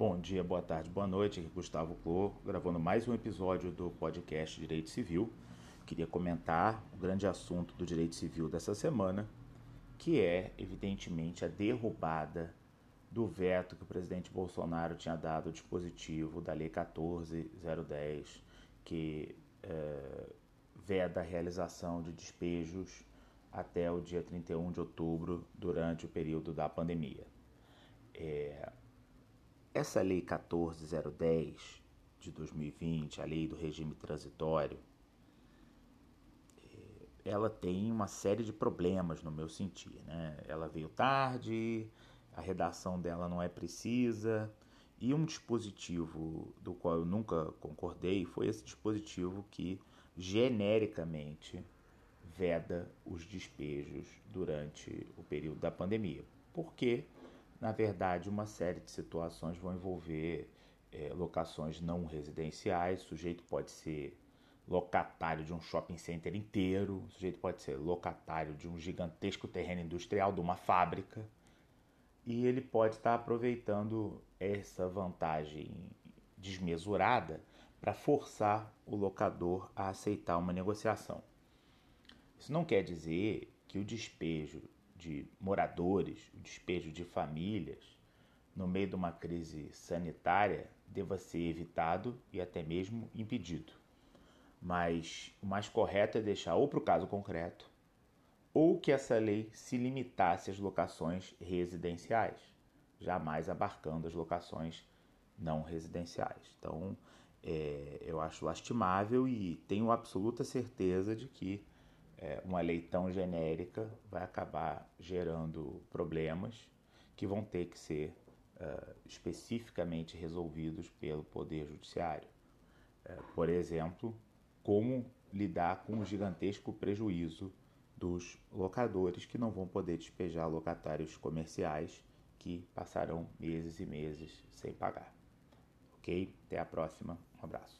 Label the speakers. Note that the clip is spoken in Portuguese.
Speaker 1: Bom dia, boa tarde, boa noite. É Gustavo Clô, gravando mais um episódio do podcast Direito Civil. Queria comentar o grande assunto do direito civil dessa semana, que é, evidentemente, a derrubada do veto que o presidente Bolsonaro tinha dado ao dispositivo da Lei 14010, que é, veda a realização de despejos até o dia 31 de outubro, durante o período da pandemia. Essa lei 14010 de 2020, a lei do regime transitório, é, ela tem uma série de problemas no meu sentir. Né? Ela veio tarde, a redação dela não é precisa, e um dispositivo do qual eu nunca concordei foi esse dispositivo que genericamente veda os despejos durante o período da pandemia. Porque na verdade, uma série de situações vão envolver é, locações não residenciais. O sujeito pode ser locatário de um shopping center inteiro, o sujeito pode ser locatário de um gigantesco terreno industrial, de uma fábrica, e ele pode estar aproveitando essa vantagem desmesurada para forçar o locador a aceitar uma negociação. Isso não quer dizer que o despejo de moradores, o despejo de famílias, no meio de uma crise sanitária, deva ser evitado e até mesmo impedido. Mas o mais correto é deixar ou para o caso concreto, ou que essa lei se limitasse às locações residenciais, jamais abarcando as locações não residenciais. Então, é, eu acho lastimável e tenho absoluta certeza de que é, uma lei tão genérica vai acabar gerando problemas que vão ter que ser uh, especificamente resolvidos pelo Poder Judiciário. Uh, por exemplo, como lidar com o gigantesco prejuízo dos locadores que não vão poder despejar locatários comerciais que passarão meses e meses sem pagar. Ok? Até a próxima. Um abraço.